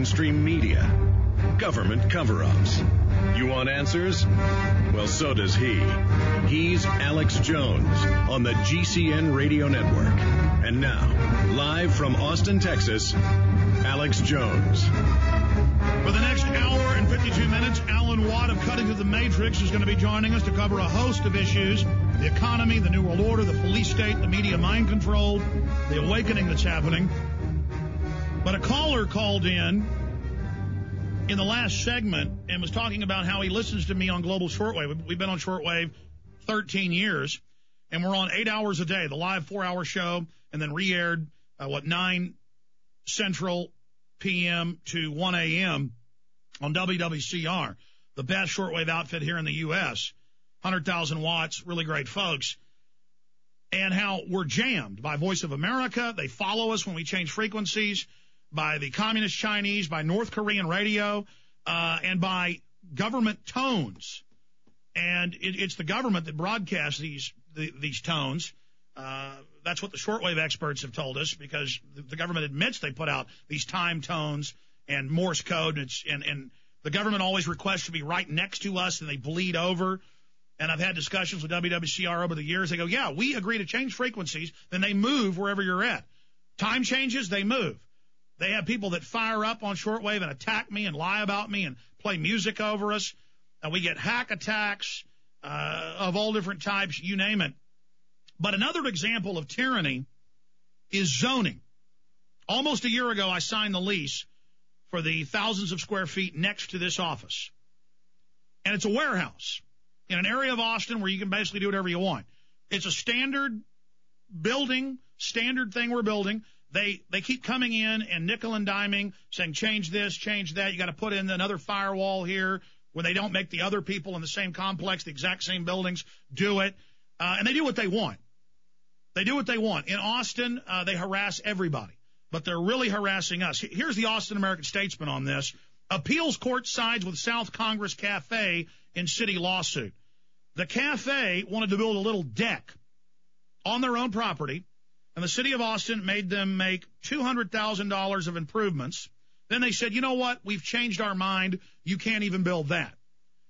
mainstream media, government cover ups. You want answers? Well, so does he. He's Alex Jones on the GCN Radio Network. And now, live from Austin, Texas, Alex Jones. For the next hour and 52 minutes, Alan Watt of Cutting to the Matrix is going to be joining us to cover a host of issues the economy, the New World Order, the police state, the media mind control, the awakening that's happening. But a caller called in in the last segment and was talking about how he listens to me on Global Shortwave. We've been on Shortwave 13 years, and we're on eight hours a day, the live four hour show, and then re aired, uh, what, 9 Central p.m. to 1 a.m. on WWCR, the best shortwave outfit here in the U.S. 100,000 watts, really great folks. And how we're jammed by Voice of America. They follow us when we change frequencies by the communist Chinese, by North Korean radio, uh, and by government tones. And it, it's the government that broadcasts these the, these tones. Uh, that's what the shortwave experts have told us because the, the government admits they put out these time tones and Morse code, and, and and the government always requests to be right next to us, and they bleed over. And I've had discussions with WWCR over the years. They go, yeah, we agree to change frequencies, then they move wherever you're at. Time changes, they move. They have people that fire up on shortwave and attack me and lie about me and play music over us. And we get hack attacks uh, of all different types, you name it. But another example of tyranny is zoning. Almost a year ago, I signed the lease for the thousands of square feet next to this office. And it's a warehouse in an area of Austin where you can basically do whatever you want. It's a standard building, standard thing we're building. They they keep coming in and nickel and diming, saying change this, change that. You got to put in another firewall here. When they don't make the other people in the same complex, the exact same buildings, do it, uh, and they do what they want. They do what they want. In Austin, uh, they harass everybody, but they're really harassing us. Here's the Austin American Statesman on this. Appeals court sides with South Congress Cafe in city lawsuit. The cafe wanted to build a little deck on their own property and the city of Austin made them make $200,000 of improvements. Then they said, you know what? We've changed our mind. You can't even build that.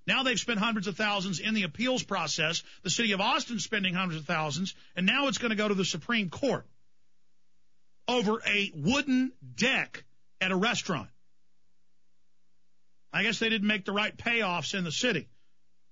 Now they've spent hundreds of thousands in the appeals process. The city of Austin spending hundreds of thousands, and now it's going to go to the Supreme Court over a wooden deck at a restaurant. I guess they didn't make the right payoffs in the city.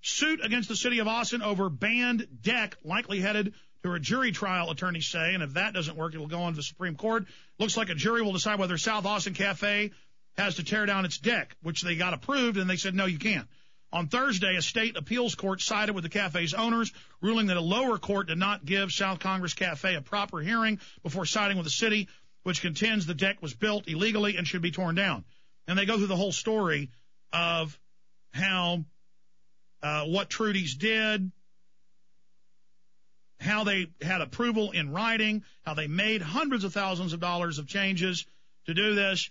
Suit against the city of Austin over banned deck likely headed to a jury trial, attorneys say, and if that doesn't work, it will go on to the Supreme Court. Looks like a jury will decide whether South Austin Cafe has to tear down its deck, which they got approved, and they said, no, you can't. On Thursday, a state appeals court sided with the cafe's owners, ruling that a lower court did not give South Congress Cafe a proper hearing before siding with the city, which contends the deck was built illegally and should be torn down. And they go through the whole story of how uh, what Trudy's did, how they had approval in writing, how they made hundreds of thousands of dollars of changes to do this.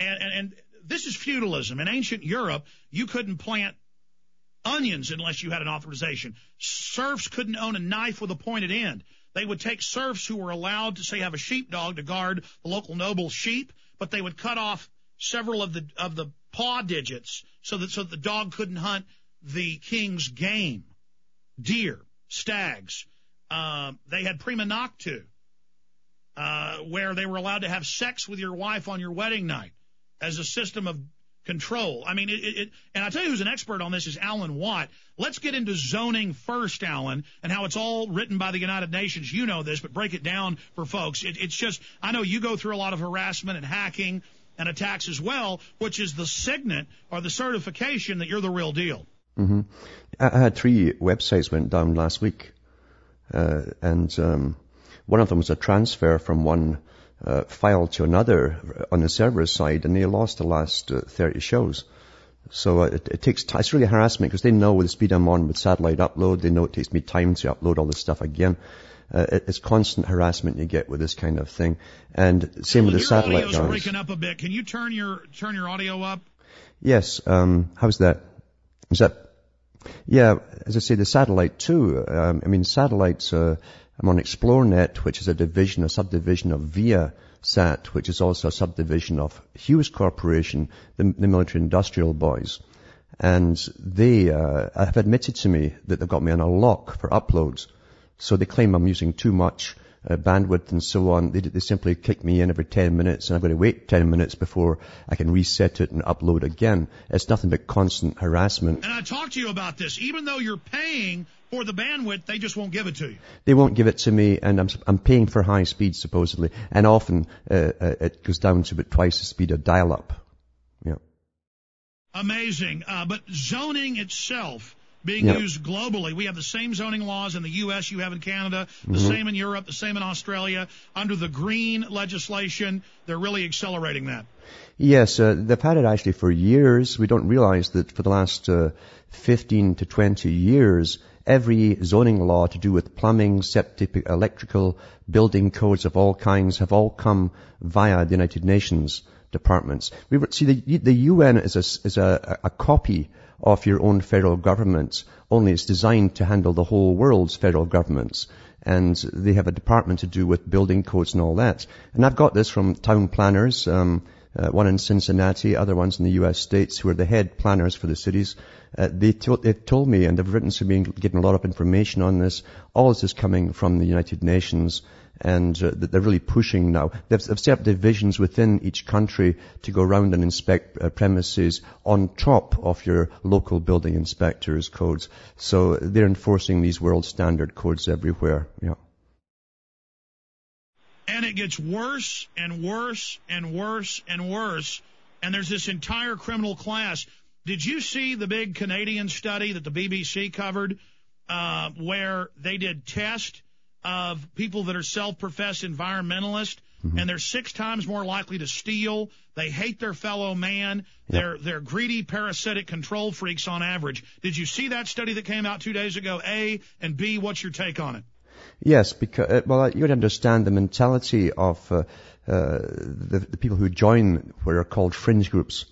And, and, and this is feudalism. In ancient Europe, you couldn't plant onions unless you had an authorization. Serfs couldn't own a knife with a pointed end. They would take serfs who were allowed to say have a sheepdog to guard the local noble sheep, but they would cut off several of the of the paw digits so that so that the dog couldn't hunt the king's game, deer, stags, uh, they had prima nocte, uh, where they were allowed to have sex with your wife on your wedding night as a system of control. I mean, it, it, and I tell you who's an expert on this is Alan Watt. Let's get into zoning first, Alan, and how it's all written by the United Nations. You know this, but break it down for folks. It, it's just, I know you go through a lot of harassment and hacking and attacks as well, which is the signet or the certification that you're the real deal. Mm-hmm. I had three websites went down last week. Uh, and um, one of them was a transfer from one uh, file to another on the server side, and they lost the last uh, 30 shows. So uh, it, it, takes time. It's really harassment because they know with the speed I'm on with satellite upload, they know it takes me time to upload all this stuff again. Uh, it, it's constant harassment you get with this kind of thing. And same with the satellite guys. Your breaking up a bit. Can you turn your turn your audio up? Yes. Um, how's that? Is that yeah, as I say, the satellite too. Um, I mean, satellites uh, I'm on Xplornet, which is a division, a subdivision of Viasat, which is also a subdivision of Hughes Corporation, the, the military industrial boys. And they uh, have admitted to me that they've got me on a lock for uploads. So they claim I'm using too much uh, bandwidth and so on. They, they simply kick me in every 10 minutes and I've got to wait 10 minutes before I can reset it and upload again. It's nothing but constant harassment. And I talked to you about this. Even though you're paying for the bandwidth, they just won't give it to you. They won't give it to me and I'm, I'm paying for high speed supposedly. And often uh, uh, it goes down to about twice the speed of dial-up. Yeah. Amazing. Uh, but zoning itself being yep. used globally. We have the same zoning laws in the U.S. you have in Canada, the mm-hmm. same in Europe, the same in Australia. Under the green legislation, they're really accelerating that. Yes, uh, they've had it actually for years. We don't realize that for the last uh, 15 to 20 years, every zoning law to do with plumbing, septic, electrical, building codes of all kinds have all come via the United Nations departments. We see the, the UN is a, is a, a copy of your own federal government, only it's designed to handle the whole world's federal governments. And they have a department to do with building codes and all that. And I've got this from town planners, um, uh, one in Cincinnati, other ones in the U.S. states who are the head planners for the cities. Uh, they to- they've told me, and they've written to me, getting a lot of information on this. All this is coming from the United Nations and uh, they're really pushing now. They've, they've, set up divisions within each country to go around and inspect uh, premises on top of your local building inspectors codes. So they're enforcing these world standard codes everywhere. Yeah. And it gets worse and worse and worse and worse. And there's this entire criminal class. Did you see the big Canadian study that the BBC covered, uh, where they did tests of people that are self-professed environmentalists, mm-hmm. and they're six times more likely to steal. They hate their fellow man. Yep. They're they're greedy, parasitic control freaks on average. Did you see that study that came out two days ago? A and B. What's your take on it? Yes, because uh, well, you would understand the mentality of uh, uh, the, the people who join what are called fringe groups.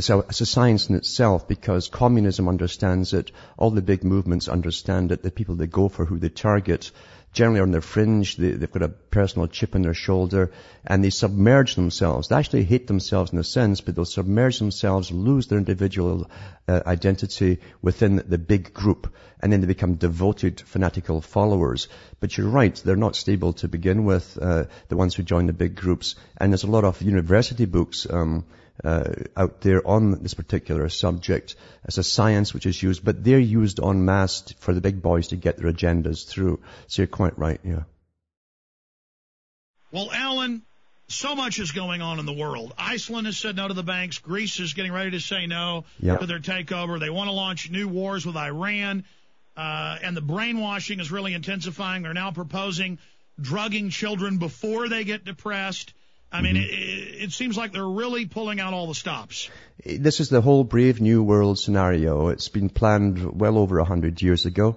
So a, it's a, science in itself because communism understands it. All the big movements understand it. The people they go for, who they target, generally on their fringe, they, have got a personal chip on their shoulder, and they submerge themselves. They actually hate themselves in a sense, but they'll submerge themselves, lose their individual uh, identity within the big group, and then they become devoted, fanatical followers. But you're right, they're not stable to begin with, uh, the ones who join the big groups. And there's a lot of university books, um, uh, out there on this particular subject as a science which is used, but they're used en masse for the big boys to get their agendas through. So you're quite right, yeah. Well, Alan, so much is going on in the world. Iceland has said no to the banks. Greece is getting ready to say no yep. to their takeover. They want to launch new wars with Iran. Uh, and the brainwashing is really intensifying. They're now proposing drugging children before they get depressed. I mean, mm-hmm. it, it, seems like they're really pulling out all the stops. This is the whole Brave New World scenario. It's been planned well over a hundred years ago.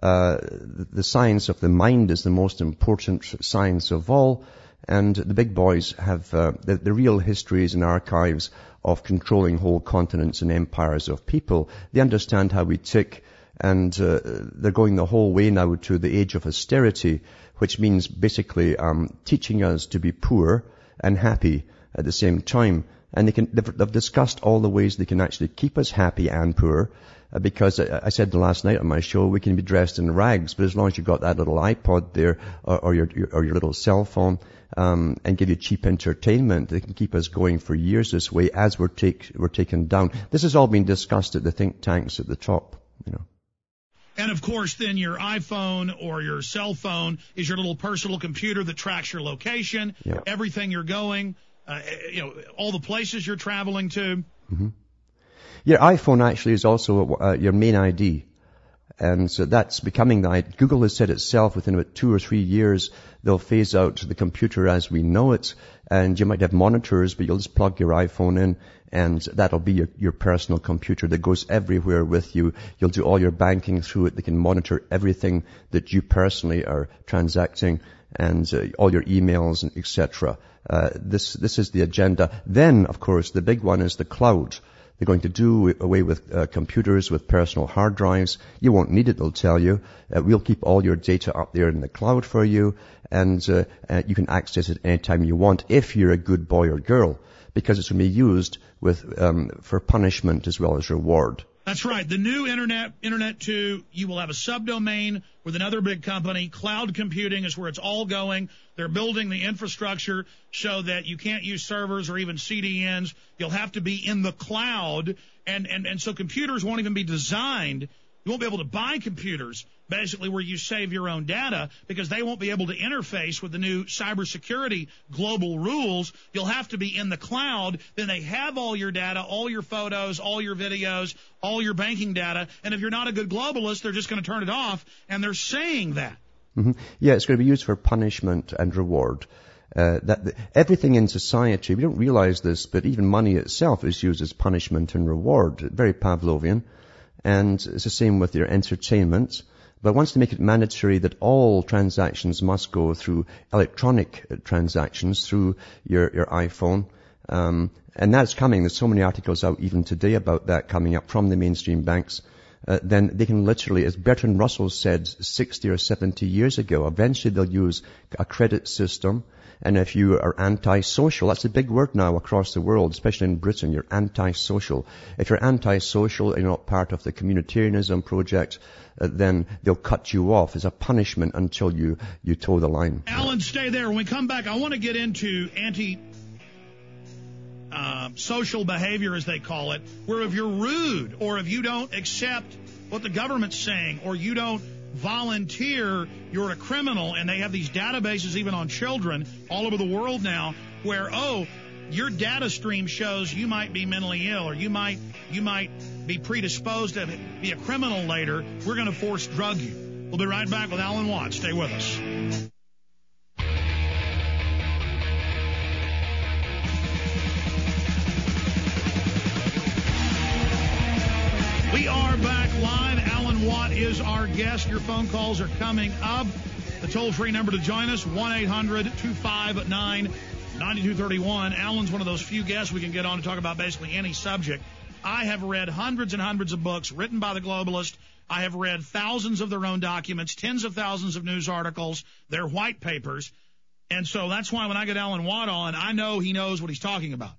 Uh, the science of the mind is the most important science of all, and the big boys have uh, the, the, real histories and archives of controlling whole continents and empires of people. They understand how we tick, and uh, they're going the whole way now to the age of austerity, which means basically um, teaching us to be poor and happy at the same time. And they can, they've, they've discussed all the ways they can actually keep us happy and poor. Uh, because I, I said the last night on my show, we can be dressed in rags, but as long as you've got that little iPod there, or, or your, your, or your little cell phone, um, and give you cheap entertainment, they can keep us going for years this way as we're take, we're taken down. This has all been discussed at the think tanks at the top, you know. And of course, then your iPhone or your cell phone is your little personal computer that tracks your location, everything you're going, uh, you know, all the places you're traveling to. Mm-hmm. Your iPhone actually is also uh, your main ID. And so that's becoming the, Google has said itself within about two or three years, they'll phase out the computer as we know it. And you might have monitors, but you'll just plug your iPhone in and that'll be your, your personal computer that goes everywhere with you. You'll do all your banking through it. They can monitor everything that you personally are transacting and uh, all your emails and etc. Uh, this this is the agenda. Then, of course, the big one is the cloud. They're going to do away with uh, computers with personal hard drives. You won't need it, they'll tell you. Uh, we'll keep all your data up there in the cloud for you, and uh, uh you can access it anytime you want if you're a good boy or girl, because it's going to be used with um, for punishment as well as reward. That's right. The new internet, Internet 2, you will have a subdomain with another big company. Cloud computing is where it's all going. They're building the infrastructure so that you can't use servers or even CDNs. You'll have to be in the cloud. And, and, and so computers won't even be designed you won't be able to buy computers, basically, where you save your own data because they won't be able to interface with the new cybersecurity global rules. You'll have to be in the cloud. Then they have all your data, all your photos, all your videos, all your banking data. And if you're not a good globalist, they're just going to turn it off. And they're saying that. Mm-hmm. Yeah, it's going to be used for punishment and reward. Uh, that the, everything in society, we don't realize this, but even money itself is used as punishment and reward. Very Pavlovian. And it's the same with your entertainment. But wants to make it mandatory that all transactions must go through electronic uh, transactions through your, your iPhone, um, and that's coming. There's so many articles out even today about that coming up from the mainstream banks. Uh, then they can literally, as Bertrand Russell said 60 or 70 years ago, eventually they'll use a credit system and if you are antisocial, that's a big word now across the world, especially in Britain, you're antisocial. If you're antisocial and you're not part of the communitarianism project, uh, then they'll cut you off as a punishment until you, you toe the line. Alan, stay there. When we come back, I want to get into anti uh, social behavior, as they call it, where if you're rude or if you don't accept what the government's saying or you don't volunteer, you're a criminal. And they have these databases even on children all over the world now where, oh, your data stream shows you might be mentally ill or you might, you might be predisposed to be a criminal later. We're going to force drug you. We'll be right back with Alan Watts. Stay with us. We are back Watt is our guest. Your phone calls are coming up. The toll free number to join us 1 800 259 9231. Alan's one of those few guests we can get on to talk about basically any subject. I have read hundreds and hundreds of books written by the globalist. I have read thousands of their own documents, tens of thousands of news articles, their white papers. And so that's why when I get Alan Watt on, I know he knows what he's talking about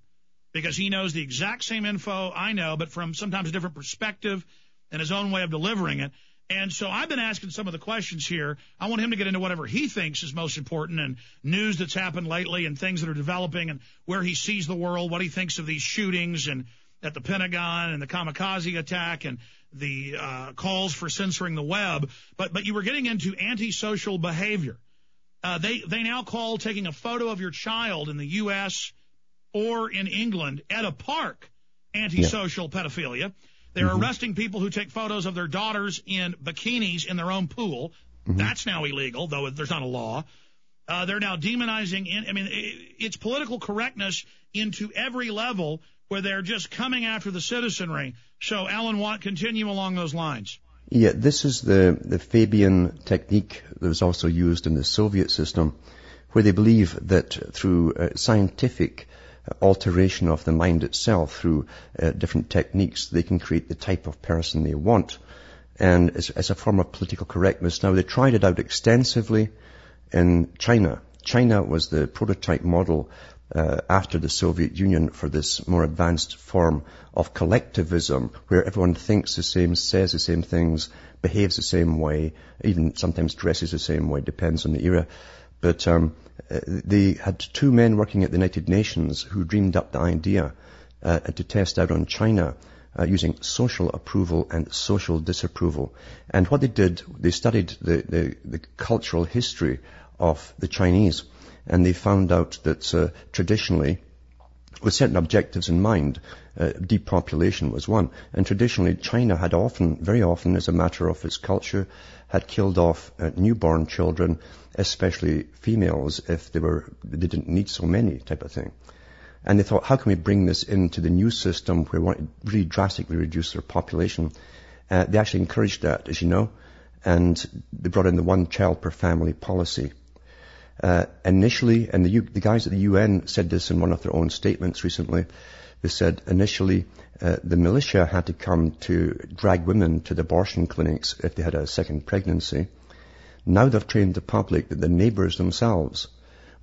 because he knows the exact same info I know, but from sometimes a different perspective and his own way of delivering it. And so I've been asking some of the questions here. I want him to get into whatever he thinks is most important and news that's happened lately and things that are developing and where he sees the world, what he thinks of these shootings and at the Pentagon and the kamikaze attack and the uh, calls for censoring the web. But but you were getting into antisocial behavior. Uh, they they now call taking a photo of your child in the U.S or in England at a park antisocial yeah. pedophilia. They're mm-hmm. arresting people who take photos of their daughters in bikinis in their own pool. Mm-hmm. That's now illegal, though there's not a law. Uh, they're now demonizing. In, I mean, it, it's political correctness into every level where they're just coming after the citizenry. So, Alan Watt, continue along those lines. Yeah, this is the, the Fabian technique that was also used in the Soviet system, where they believe that through uh, scientific alteration of the mind itself through uh, different techniques, they can create the type of person they want. And as, a form of political correctness, now they tried it out extensively in China. China was the prototype model uh, after the Soviet Union for this more advanced form of collectivism, where everyone thinks the same, says the same things, behaves the same way, even sometimes dresses the same way, depends on the era. But um, uh, they had two men working at the United Nations who dreamed up the idea uh, to test out on China uh, using social approval and social disapproval. And what they did, they studied the, the, the cultural history of the Chinese, and they found out that uh, traditionally, with certain objectives in mind, uh, depopulation was one. And traditionally, China had often, very often, as a matter of its culture, had killed off uh, newborn children, especially females, if they were they didn't need so many, type of thing. And they thought, how can we bring this into the new system where we want to really drastically reduce their population? Uh, they actually encouraged that, as you know, and they brought in the one child per family policy. Uh, initially, and the, U, the guys at the UN said this in one of their own statements recently, They said initially uh, the militia had to come to drag women to the abortion clinics if they had a second pregnancy. Now they've trained the public that the neighbours themselves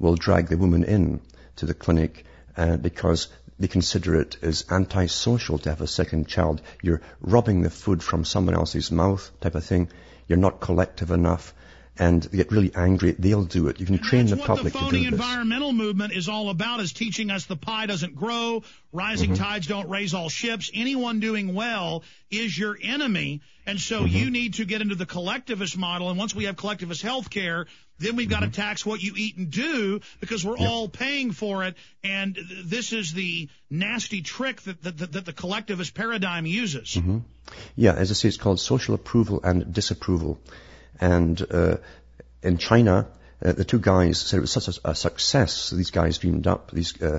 will drag the woman in to the clinic uh, because they consider it as antisocial to have a second child. You're robbing the food from someone else's mouth type of thing. You're not collective enough and they get really angry, they'll do it. You can and train the public to do this. what the environmental movement is all about is teaching us the pie doesn't grow, rising mm-hmm. tides don't raise all ships. Anyone doing well is your enemy. And so mm-hmm. you need to get into the collectivist model. And once we have collectivist health care, then we've got to mm-hmm. tax what you eat and do because we're yep. all paying for it. And this is the nasty trick that, that, that the collectivist paradigm uses. Mm-hmm. Yeah, as I say, it's called social approval and disapproval. And uh, in China, uh, the two guys said it was such a, a success. These guys dreamed up, these uh,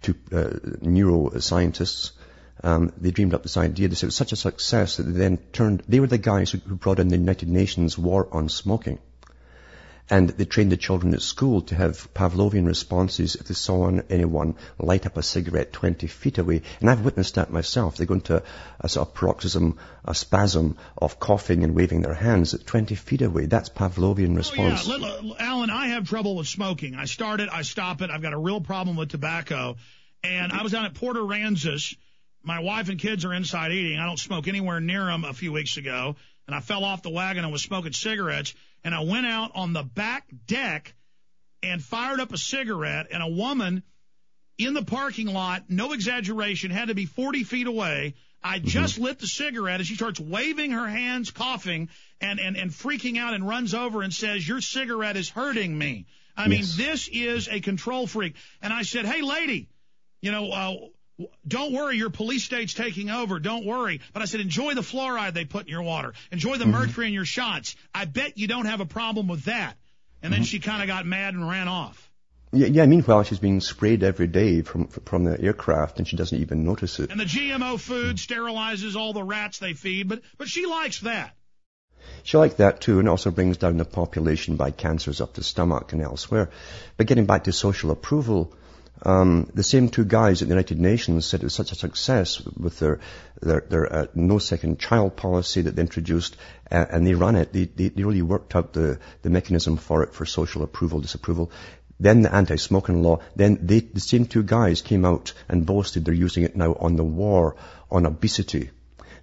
two uh, neuroscientists, um, they dreamed up this idea. They said it was such a success that they then turned, they were the guys who, who brought in the United Nations war on smoking. And they trained the children at school to have Pavlovian responses if they saw anyone light up a cigarette 20 feet away. And I've witnessed that myself. They go into a, a sort of paroxysm, a spasm of coughing and waving their hands at 20 feet away. That's Pavlovian response. Oh, yeah. Alan, I have trouble with smoking. I start it, I stop it. I've got a real problem with tobacco. And I was down at Port Aransas. My wife and kids are inside eating. I don't smoke anywhere near them a few weeks ago. And I fell off the wagon and was smoking cigarettes and I went out on the back deck and fired up a cigarette, and a woman in the parking lot, no exaggeration, had to be 40 feet away. I mm-hmm. just lit the cigarette and she starts waving her hands, coughing and, and, and freaking out and runs over and says, your cigarette is hurting me. I yes. mean, this is a control freak. And I said, Hey lady, you know, uh, don't worry, your police state's taking over. Don't worry. But I said, enjoy the fluoride they put in your water. Enjoy the mm-hmm. mercury in your shots. I bet you don't have a problem with that. And then mm-hmm. she kind of got mad and ran off. Yeah, yeah, meanwhile, she's being sprayed every day from, from the aircraft and she doesn't even notice it. And the GMO food sterilizes all the rats they feed, but, but she likes that. She liked that too and also brings down the population by cancers of the stomach and elsewhere. But getting back to social approval, um, the same two guys at the United Nations said it was such a success with their their, their uh, no second child policy that they introduced, uh, and they ran it. They, they, they really worked out the the mechanism for it for social approval, disapproval. Then the anti-smoking law. Then they, the same two guys came out and boasted they're using it now on the war on obesity.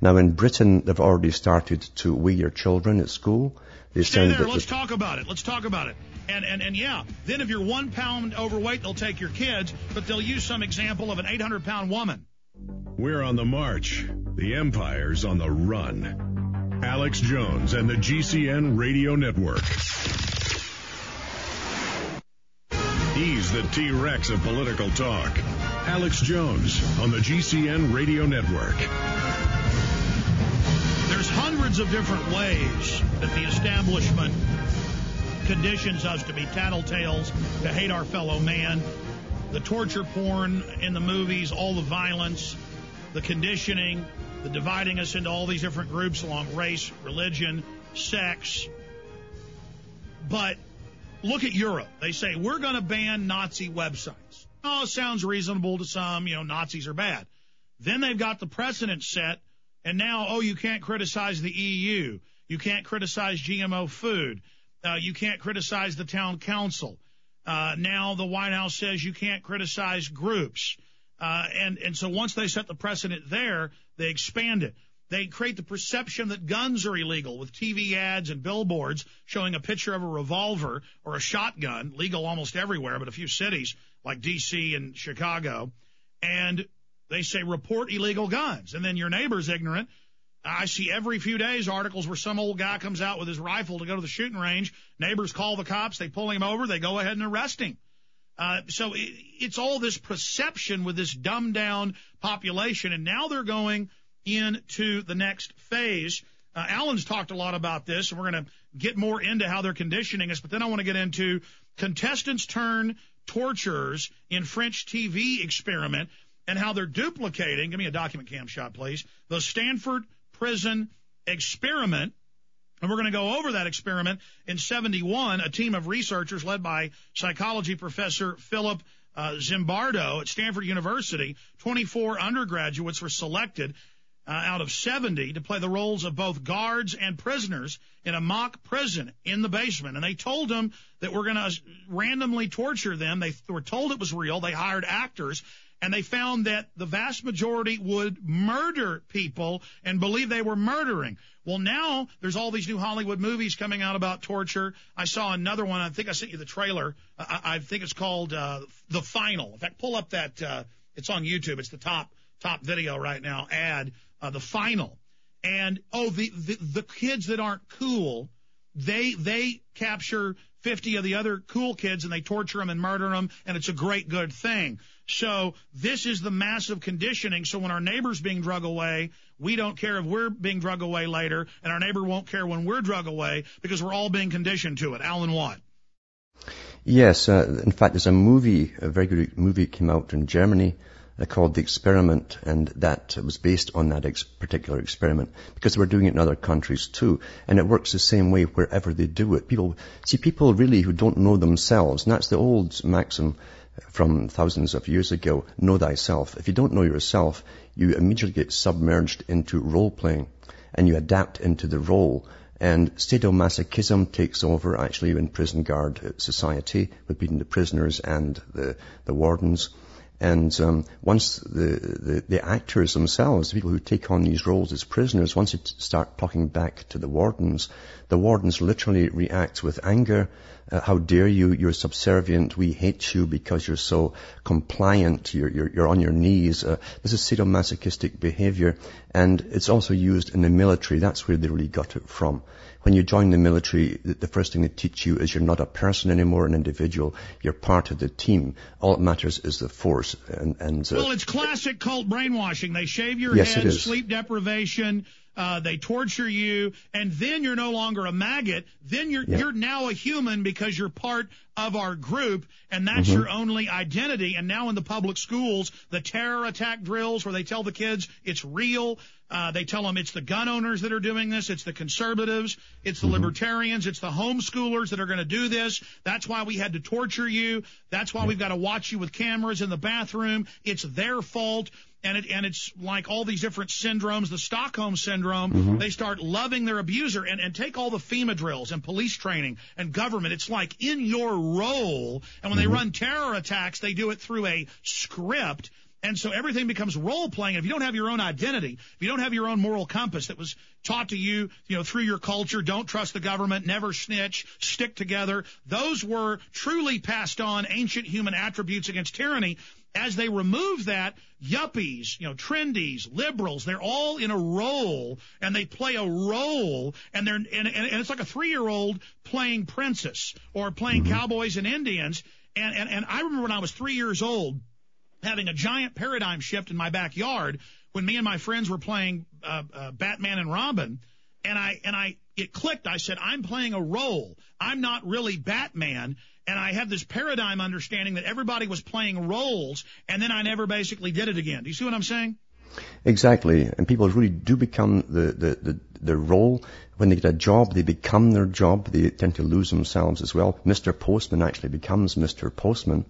Now in Britain, they've already started to weigh your children at school. Stay there. Let's talk about it. Let's talk about it. And, and, and yeah, then if you're one pound overweight, they'll take your kids, but they'll use some example of an 800 pound woman. We're on the march. The empire's on the run. Alex Jones and the GCN Radio Network. He's the T Rex of political talk. Alex Jones on the GCN Radio Network. There's hundreds of different ways that the establishment conditions us to be tattletales, to hate our fellow man. The torture porn in the movies, all the violence, the conditioning, the dividing us into all these different groups along race, religion, sex. But look at Europe. They say, we're going to ban Nazi websites. Oh, sounds reasonable to some. You know, Nazis are bad. Then they've got the precedent set, and now, oh, you can't criticize the EU. You can't criticize GMO food. Uh, you can't criticize the town council. Uh, now the White House says you can't criticize groups. Uh, and, and so once they set the precedent there, they expand it. They create the perception that guns are illegal with TV ads and billboards showing a picture of a revolver or a shotgun, legal almost everywhere, but a few cities like DC and Chicago. And they say report illegal guns. And then your neighbor's ignorant I see every few days articles where some old guy comes out with his rifle to go to the shooting range. Neighbors call the cops. They pull him over. They go ahead and arrest him. Uh, so it, it's all this perception with this dumbed down population. And now they're going into the next phase. Uh, Alan's talked a lot about this, and we're going to get more into how they're conditioning us. But then I want to get into contestants turn torturers in French TV experiment and how they're duplicating. Give me a document cam shot, please. The Stanford prison experiment. And we're going to go over that experiment in 71. A team of researchers led by psychology professor Philip uh, Zimbardo at Stanford University, 24 undergraduates were selected uh, out of 70 to play the roles of both guards and prisoners in a mock prison in the basement. And they told them that we're going to randomly torture them. They were told it was real. They hired actors and they found that the vast majority would murder people and believe they were murdering. Well, now there's all these new Hollywood movies coming out about torture. I saw another one. I think I sent you the trailer. I, I think it's called uh, The Final. In fact, pull up that. Uh, it's on YouTube. It's the top top video right now. Ad uh, The Final. And oh, the, the the kids that aren't cool, they they capture 50 of the other cool kids and they torture them and murder them, and it's a great good thing. So this is the massive conditioning. So when our neighbor's being drug away, we don't care if we're being drug away later, and our neighbor won't care when we're drug away because we're all being conditioned to it. Alan Watt. Yes, uh, in fact, there's a movie, a very good movie came out in Germany called The Experiment, and that was based on that ex- particular experiment because they were doing it in other countries too, and it works the same way wherever they do it. People see people really who don't know themselves, and that's the old maxim from thousands of years ago, know thyself. If you don't know yourself, you immediately get submerged into role playing and you adapt into the role. And sadomasochism takes over actually in prison guard society between the prisoners and the, the wardens. And um, once the, the, the, actors themselves, the people who take on these roles as prisoners, once you start talking back to the wardens, the wardens literally react with anger. Uh, how dare you? You're subservient. We hate you because you're so compliant. You're, you're, you're on your knees. Uh, this is sadomasochistic behavior. And it's also used in the military. That's where they really got it from when you join the military, the first thing they teach you is you're not a person anymore, an individual. You're part of the team. All that matters is the force. And, and uh, well, it's classic cult brainwashing. They shave your yes, head, sleep deprivation. Uh, they torture you, and then you're no longer a maggot. Then you're yeah. you're now a human because you're part of our group, and that's mm-hmm. your only identity. And now in the public schools, the terror attack drills where they tell the kids it's real. Uh, they tell them it's the gun owners that are doing this. It's the conservatives. It's the mm-hmm. libertarians. It's the homeschoolers that are going to do this. That's why we had to torture you. That's why we've got to watch you with cameras in the bathroom. It's their fault and it and it's like all these different syndromes, the Stockholm syndrome. Mm-hmm. They start loving their abuser and and take all the FEMA drills and police training and government. It's like in your role. And when mm-hmm. they run terror attacks, they do it through a script. And so everything becomes role playing. If you don't have your own identity, if you don't have your own moral compass that was taught to you, you know, through your culture, don't trust the government, never snitch, stick together. Those were truly passed on ancient human attributes against tyranny as they remove that, yuppies, you know, trendies, liberals, they're all in a role and they play a role and they're, and, and, and it's like a three year old playing princess or playing mm-hmm. cowboys and Indians. And, and, and I remember when I was three years old having a giant paradigm shift in my backyard when me and my friends were playing, uh, uh, Batman and Robin. And I, and I, it clicked. I said, I'm playing a role. I'm not really Batman and I had this paradigm understanding that everybody was playing roles, and then I never basically did it again. Do you see what I'm saying? Exactly. And people really do become the, the, the, the role. When they get a job, they become their job. They tend to lose themselves as well. Mr. Postman actually becomes Mr. Postman.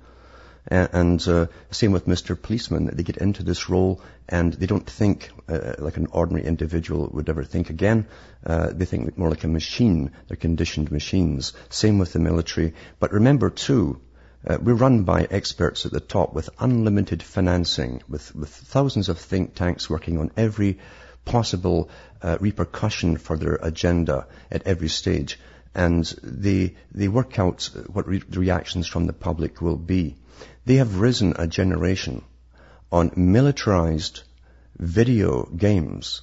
And uh, same with Mr. Policeman. They get into this role and they don't think uh, like an ordinary individual would ever think again. Uh, they think more like a machine. They're conditioned machines. Same with the military. But remember too, uh, we're run by experts at the top with unlimited financing, with, with thousands of think tanks working on every possible uh, repercussion for their agenda at every stage. And they, they work out what re- the reactions from the public will be. They have risen a generation on militarized video games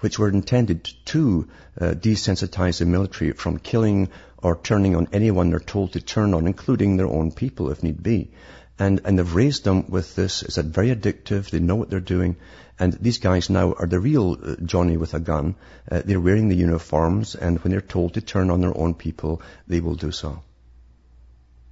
which were intended to uh, desensitize the military from killing or turning on anyone they're told to turn on, including their own people if need be. And, and they've raised them with this. It's very addictive. They know what they're doing. And these guys now are the real uh, Johnny with a gun. Uh, they're wearing the uniforms, and when they're told to turn on their own people, they will do so.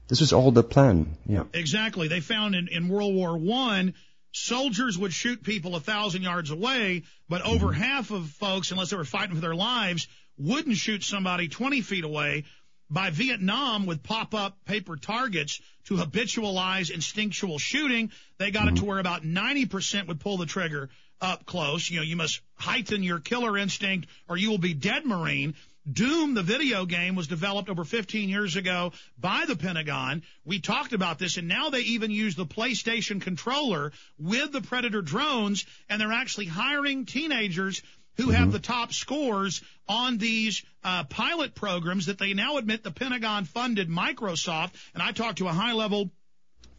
This was all the plan. Yeah. Exactly. They found in, in World War One, soldiers would shoot people a thousand yards away, but mm-hmm. over half of folks, unless they were fighting for their lives, wouldn't shoot somebody 20 feet away. by Vietnam with pop-up paper targets to habitualize instinctual shooting. They got mm-hmm. it to where about 90% would pull the trigger up close. You know, you must heighten your killer instinct or you will be dead Marine. Doom, the video game, was developed over 15 years ago by the Pentagon. We talked about this, and now they even use the PlayStation controller with the Predator drones, and they're actually hiring teenagers who mm-hmm. have the top scores on these uh, pilot programs that they now admit the Pentagon funded Microsoft. And I talked to a high level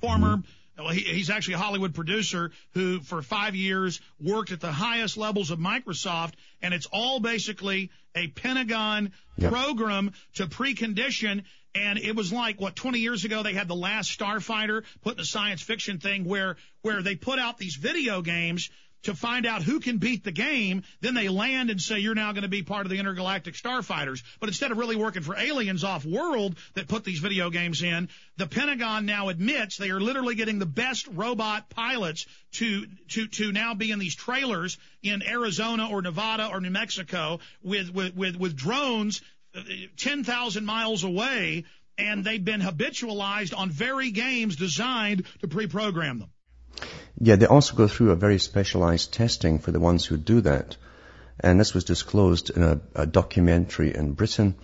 former mm-hmm well, he, he's actually a Hollywood producer who, for five years, worked at the highest levels of Microsoft, and it's all basically a Pentagon yep. program to precondition. And it was like what 20 years ago they had the last Starfighter put in a science fiction thing where where they put out these video games to find out who can beat the game. Then they land and say, you're now going to be part of the intergalactic starfighters. But instead of really working for aliens off world that put these video games in, the Pentagon now admits they are literally getting the best robot pilots to, to, to now be in these trailers in Arizona or Nevada or New Mexico with, with, with, with drones uh, 10,000 miles away. And they've been habitualized on very games designed to pre-program them. Yeah, they also go through a very specialized testing for the ones who do that. And this was disclosed in a, a documentary in Britain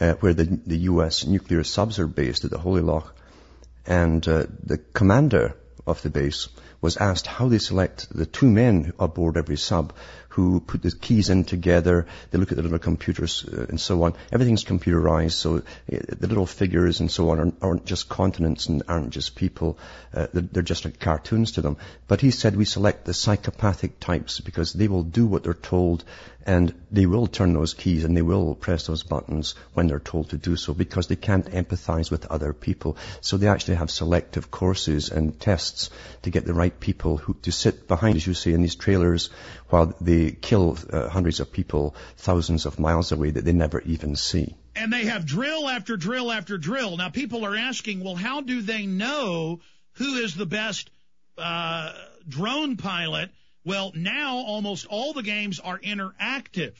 uh, where the, the U.S. nuclear subs are based at the Holy Loch. And uh, the commander of the base was asked how they select the two men aboard every sub who put the keys in together. They look at the little computers uh, and so on. Everything's computerized, so uh, the little figures and so on aren't, just continents and aren't just people. Uh, they're, they're, just like cartoons to them. But he said we select the psychopathic types because they will do what they're told and they will turn those keys and they will press those buttons when they're told to do so because they can't empathize with other people. So they actually have selective courses and tests to get the right people who, to sit behind, as you say, in these trailers while they kill uh, hundreds of people thousands of miles away that they never even see. And they have drill after drill after drill. Now people are asking, well, how do they know who is the best uh, drone pilot? Well, now almost all the games are interactive.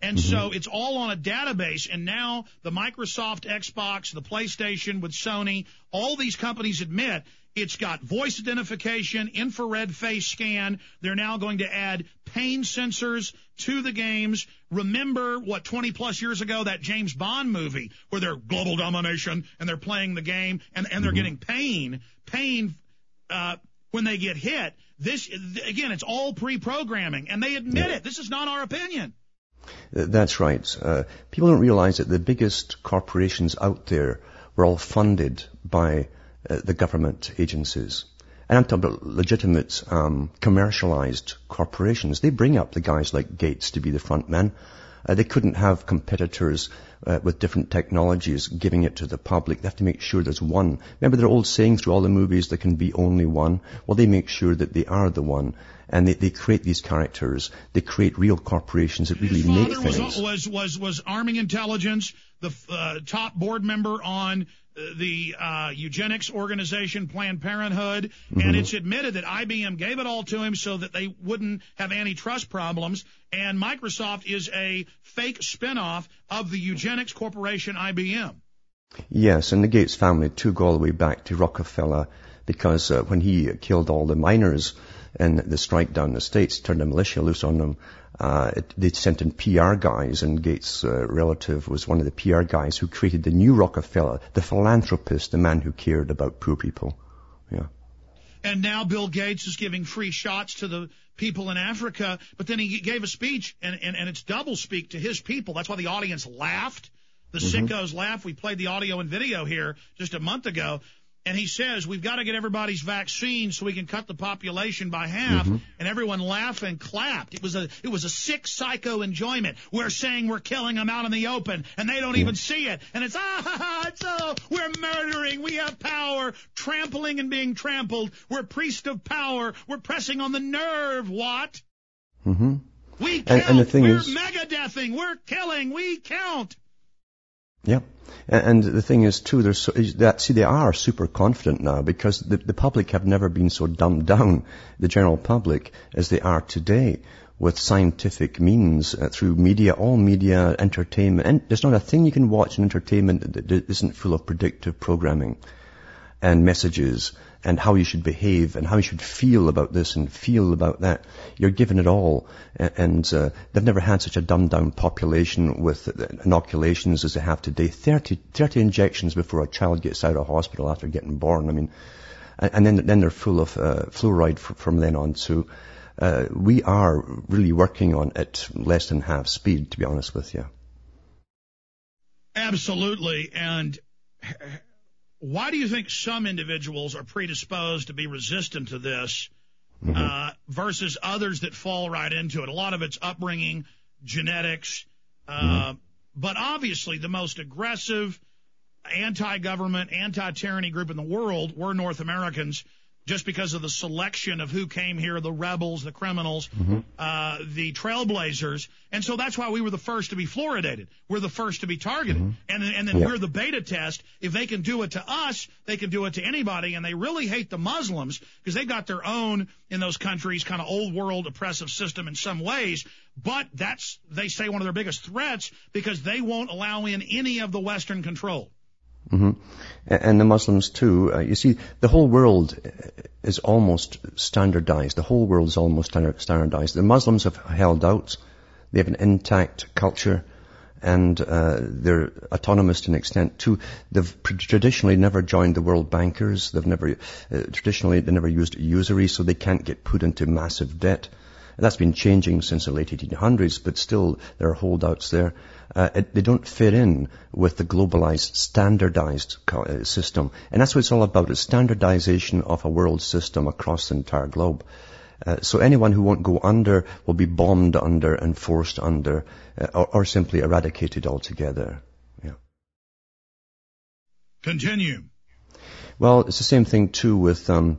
And mm-hmm. so it's all on a database. And now the Microsoft Xbox, the PlayStation with Sony, all these companies admit it's got voice identification, infrared face scan. They're now going to add pain sensors to the games. Remember what 20 plus years ago, that James Bond movie where they're global domination and they're playing the game and, and they're mm-hmm. getting pain, pain, uh, when they get hit. This, again, it's all pre-programming, and they admit yeah. it. This is not our opinion. That's right. Uh, people don't realize that the biggest corporations out there were all funded by uh, the government agencies. And I'm talking about legitimate, um, commercialized corporations. They bring up the guys like Gates to be the front men. Uh, they couldn't have competitors uh, with different technologies giving it to the public. They have to make sure there's one. Remember their old saying through all the movies, there can be only one? Well, they make sure that they are the one. And they, they create these characters. They create real corporations that really make things. Was, was, was, was arming intelligence, the uh, top board member on the uh, eugenics organization Planned Parenthood, mm-hmm. and it's admitted that IBM gave it all to him so that they wouldn't have antitrust problems. And Microsoft is a fake spinoff of the eugenics corporation IBM. Yes, and the Gates family too go all the way back to Rockefeller because uh, when he killed all the miners in the strike down the States, turned a militia loose on them, uh, it, they sent in PR guys, and Gates' uh, relative was one of the PR guys who created the new Rockefeller, the philanthropist, the man who cared about poor people. And now Bill Gates is giving free shots to the people in Africa, but then he gave a speech, and, and, and it's double speak to his people. That's why the audience laughed. The mm-hmm. sickos laughed. We played the audio and video here just a month ago and he says we've got to get everybody's vaccine so we can cut the population by half. Mm-hmm. And everyone laughed and clapped. It was a it was a sick psycho enjoyment. We're saying we're killing them out in the open, and they don't yeah. even see it. And it's ah ha ha. It's oh we're murdering. We have power, trampling and being trampled. We're priest of power. We're pressing on the nerve. What? Mm-hmm. We count. And, and the thing we're is, mega deathing. We're killing. We count. Yeah. And the thing is too, there's so, that, see, they are super confident now because the, the public have never been so dumbed down, the general public, as they are today with scientific means uh, through media, all media, entertainment. And there's not a thing you can watch in entertainment that isn't full of predictive programming and messages and how you should behave and how you should feel about this and feel about that. You're given it all. And uh, they've never had such a dumbed down population with inoculations as they have today. 30, 30 injections before a child gets out of hospital after getting born. I mean, and then, then they're full of uh, fluoride from then on. So uh, we are really working on at less than half speed, to be honest with you. Absolutely. And why do you think some individuals are predisposed to be resistant to this mm-hmm. uh, versus others that fall right into it? A lot of it's upbringing, genetics, uh, mm-hmm. but obviously the most aggressive anti-government, anti-tyranny group in the world were North Americans just because of the selection of who came here, the rebels, the criminals, mm-hmm. uh, the trailblazers. And so that's why we were the first to be fluoridated. We're the first to be targeted. Mm-hmm. And, and then we're the beta test. If they can do it to us, they can do it to anybody. And they really hate the Muslims because they got their own in those countries kind of old world oppressive system in some ways. But that's, they say, one of their biggest threats because they won't allow in any of the Western control. Mm-hmm. And the Muslims too. Uh, you see, the whole world is almost standardized. The whole world is almost standardized. The Muslims have held out. They have an intact culture and uh, they're autonomous to an extent too. They've traditionally never joined the world bankers. They've never, uh, traditionally, they never used usury, so they can't get put into massive debt. And that's been changing since the late 1800s, but still there are holdouts there. Uh, it, they don't fit in with the globalized, standardized uh, system. And that's what it's all about, is standardization of a world system across the entire globe. Uh, so anyone who won't go under will be bombed under and forced under, uh, or, or, simply eradicated altogether. Yeah. Continue. Well, it's the same thing too with um,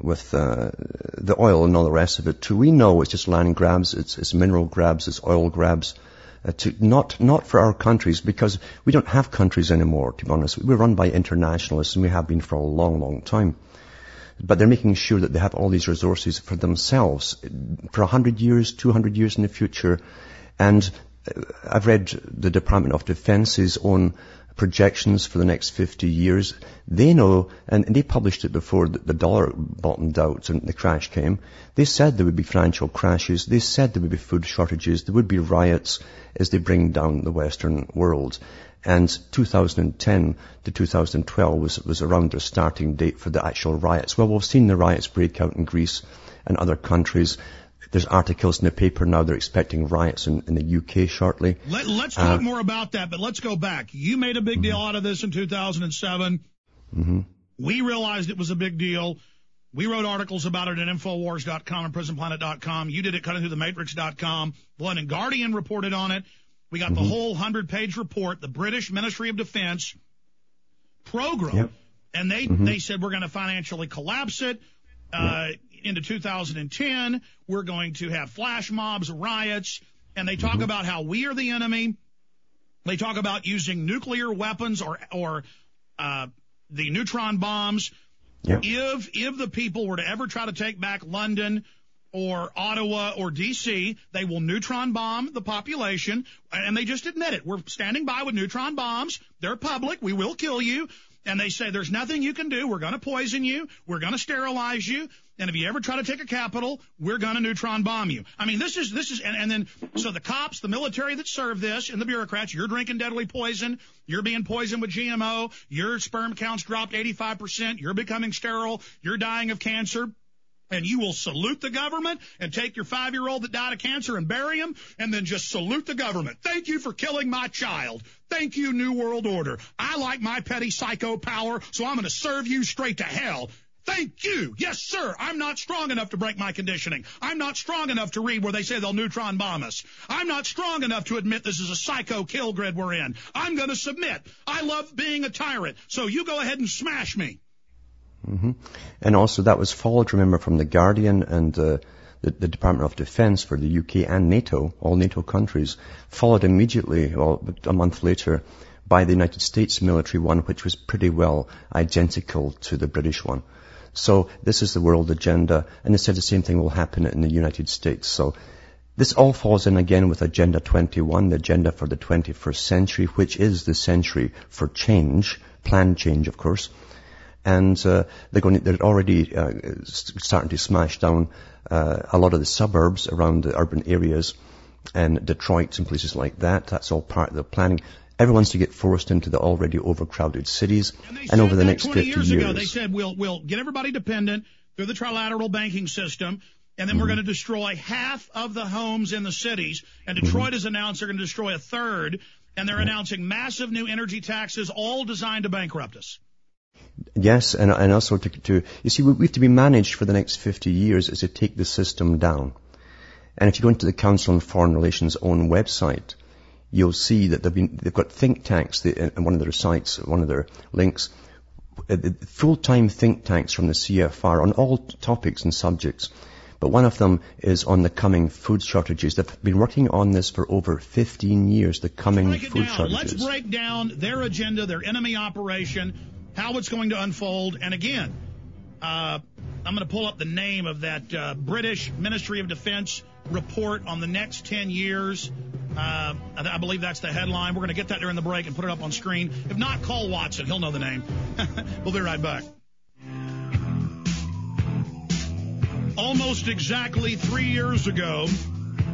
with uh, the oil and all the rest of it too. We know it's just land grabs, it's, it's mineral grabs, it's oil grabs. Uh, to not not for our countries because we don't have countries anymore. To be honest, we're run by internationalists and we have been for a long, long time. But they're making sure that they have all these resources for themselves for a hundred years, two hundred years in the future. And uh, I've read the Department of Defense's own projections for the next 50 years. They know, and, they published it before the, dollar bottomed out and the crash came. They said there would be financial crashes. They said there would be food shortages. There would be riots as they bring down the Western world. And 2010 to 2012 was, was around the starting date for the actual riots. Well, we've seen the riots break out in Greece and other countries. There's articles in the paper now. They're expecting riots in, in the UK shortly. Let, us talk uh, more about that, but let's go back. You made a big mm-hmm. deal out of this in 2007. Mm-hmm. We realized it was a big deal. We wrote articles about it at Infowars.com and PrisonPlanet.com. You did it cutting through the Matrix.com. London Guardian reported on it. We got mm-hmm. the whole 100 page report, the British Ministry of Defense program. Yep. And they, mm-hmm. they said we're going to financially collapse it. Uh, into 2010. We're going to have flash mobs, riots, and they talk mm-hmm. about how we are the enemy. They talk about using nuclear weapons or or uh, the neutron bombs. Yeah. If if the people were to ever try to take back London or Ottawa or DC, they will neutron bomb the population, and they just admit it. We're standing by with neutron bombs. They're public. We will kill you. And they say there's nothing you can do. We're going to poison you. We're going to sterilize you. And if you ever try to take a capital, we're going to neutron bomb you. I mean, this is, this is, and, and then, so the cops, the military that serve this, and the bureaucrats, you're drinking deadly poison. You're being poisoned with GMO. Your sperm counts dropped 85%. You're becoming sterile. You're dying of cancer and you will salute the government and take your five year old that died of cancer and bury him and then just salute the government. Thank you for killing my child. Thank you, New World Order. I like my petty psycho power, so I'm going to serve you straight to hell. Thank you. Yes, sir. I'm not strong enough to break my conditioning. I'm not strong enough to read where they say they'll neutron bomb us. I'm not strong enough to admit this is a psycho kill grid we're in. I'm going to submit. I love being a tyrant. So you go ahead and smash me. Mm-hmm. And also that was followed, remember, from The Guardian and uh, the, the Department of Defense for the UK and NATO, all NATO countries, followed immediately, well, a month later, by the United States military one, which was pretty well identical to the British one. So this is the world agenda, and they said the same thing will happen in the United States. So this all falls in again with Agenda 21, the agenda for the 21st century, which is the century for change, planned change, of course. And uh, they're, going, they're already uh, starting to smash down uh, a lot of the suburbs around the urban areas and Detroit and places like that. That's all part of the planning. Everyone's to get forced into the already overcrowded cities. And, and over the next 50 years, years ago, they said we'll we'll get everybody dependent through the trilateral banking system, and then mm-hmm. we're going to destroy half of the homes in the cities. And Detroit mm-hmm. has announced they're going to destroy a third, and they're mm-hmm. announcing massive new energy taxes, all designed to bankrupt us. Yes, and, and also to, to, you see, we have to be managed for the next 50 years is to take the system down. And if you go into the Council on Foreign Relations own website, you'll see that they've, been, they've got think tanks in one of their sites, one of their links, uh, full-time think tanks from the CFR on all topics and subjects. But one of them is on the coming food shortages. They've been working on this for over 15 years, the coming food down. shortages. Let's break down their agenda, their enemy operation, how it's going to unfold. And again, uh, I'm going to pull up the name of that uh, British Ministry of Defense report on the next 10 years. Uh, I believe that's the headline. We're going to get that during the break and put it up on screen. If not, call Watson. He'll know the name. we'll be right back. Almost exactly three years ago,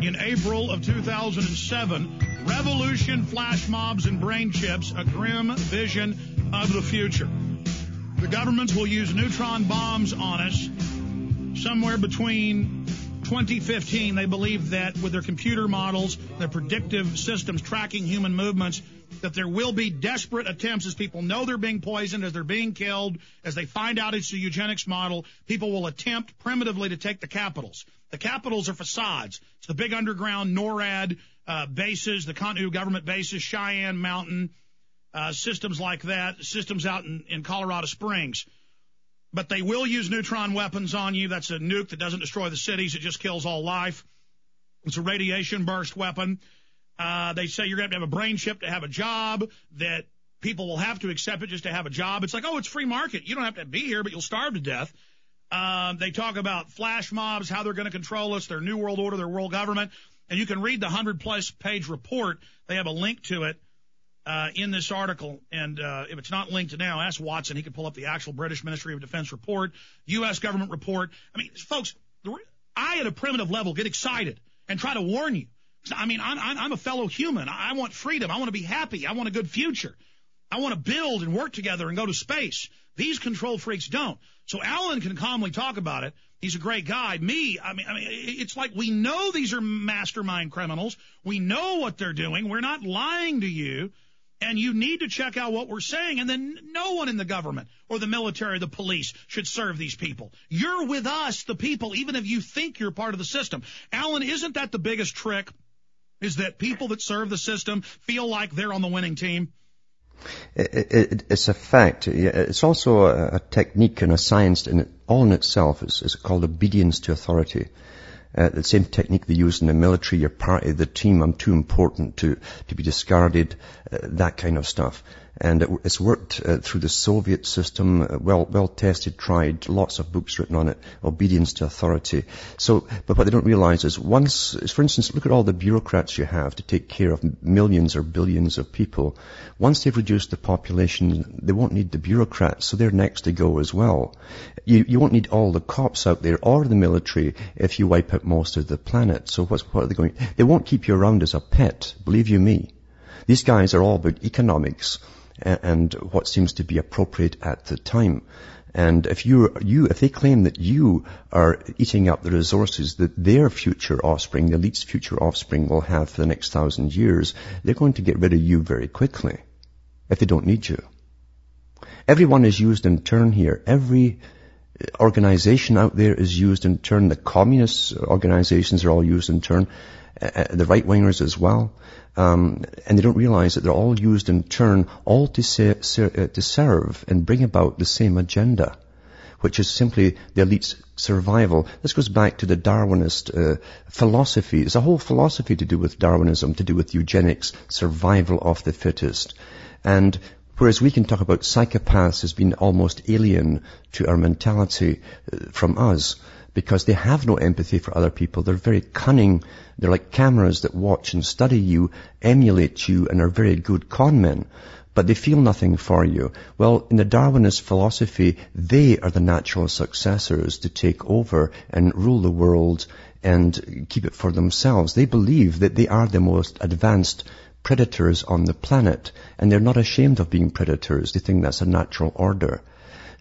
in April of 2007, revolution, flash mobs, and brain chips, a grim vision of the future. The governments will use neutron bombs on us somewhere between 2015, they believe that with their computer models, their predictive systems tracking human movements, that there will be desperate attempts as people know they're being poisoned, as they're being killed, as they find out it's a eugenics model, people will attempt primitively to take the capitals. The capitals are facades. It's the big underground NORAD uh, bases, the Continental government bases, Cheyenne Mountain, uh, systems like that, systems out in, in Colorado Springs but they will use neutron weapons on you. That's a nuke that doesn't destroy the cities. It just kills all life. It's a radiation burst weapon. Uh, they say you're going to have, a brain chip to have a job that people will have to accept it just to have a job. It's like, oh, it's free market. You don't have to be here, but you'll starve to death. Um, they talk about flash mobs, how they're going to control us, their new world order, their world government. And you can read the 100 plus page report. They have a link to it uh, in this article, and uh, if it's not linked now, ask Watson. He can pull up the actual British Ministry of Defense report, U.S. government report. I mean, folks, I at a primitive level get excited and try to warn you. I mean, I'm, I'm a fellow human. I want freedom. I want to be happy. I want a good future. I want to build and work together and go to space. These control freaks don't. So Alan can calmly talk about it. He's a great guy. Me, I mean, I mean, it's like we know these are mastermind criminals. We know what they're doing. We're not lying to you. And you need to check out what we're saying. And then no one in the government or the military or the police should serve these people. You're with us, the people, even if you think you're part of the system. Alan, isn't that the biggest trick? Is that people that serve the system feel like they're on the winning team? It, it, it's a fact. It's also a, technique and a science in all in itself. It's, it's called obedience to authority. Uh, the same technique they use in the military, you're part of the team, I'm too important to, to be discarded, uh, that kind of stuff. And it, it's worked uh, through the Soviet system, uh, well, well tested, tried, lots of books written on it, obedience to authority. So, but what they don't realize is once, for instance, look at all the bureaucrats you have to take care of millions or billions of people. Once they've reduced the population, they won't need the bureaucrats, so they're next to go as well. You, you won't need all the cops out there or the military if you wipe out most of the planet. So what's, what are they going, they won't keep you around as a pet, believe you me. These guys are all about economics and what seems to be appropriate at the time. And if you, you, if they claim that you are eating up the resources that their future offspring, the elite's future offspring will have for the next thousand years, they're going to get rid of you very quickly if they don't need you. Everyone is used in turn here. Every organization out there is used in turn. The communist organizations are all used in turn. Uh, the right wingers as well. Um, and they don't realize that they're all used in turn, all to, ser- ser- uh, to serve and bring about the same agenda, which is simply the elite's survival. This goes back to the Darwinist uh, philosophy. It's a whole philosophy to do with Darwinism, to do with eugenics, survival of the fittest. And Whereas we can talk about psychopaths as being almost alien to our mentality uh, from us because they have no empathy for other people. They're very cunning. They're like cameras that watch and study you, emulate you, and are very good con men. But they feel nothing for you. Well, in the Darwinist philosophy, they are the natural successors to take over and rule the world and keep it for themselves. They believe that they are the most advanced predators on the planet, and they're not ashamed of being predators. They think that's a natural order.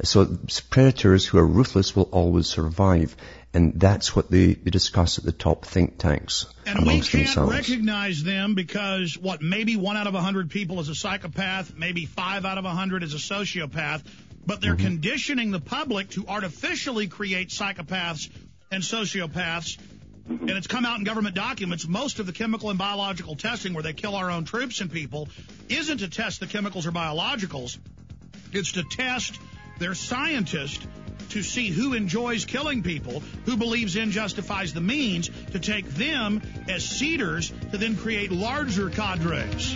So predators who are ruthless will always survive. And that's what they, they discuss at the top think tanks and amongst we can't themselves. recognize them because what maybe one out of a hundred people is a psychopath, maybe five out of a hundred is a sociopath, but they're mm-hmm. conditioning the public to artificially create psychopaths and sociopaths. And it's come out in government documents. Most of the chemical and biological testing where they kill our own troops and people isn't to test the chemicals or biologicals. It's to test they're scientists to see who enjoys killing people, who believes in justifies the means, to take them as seeders to then create larger cadres.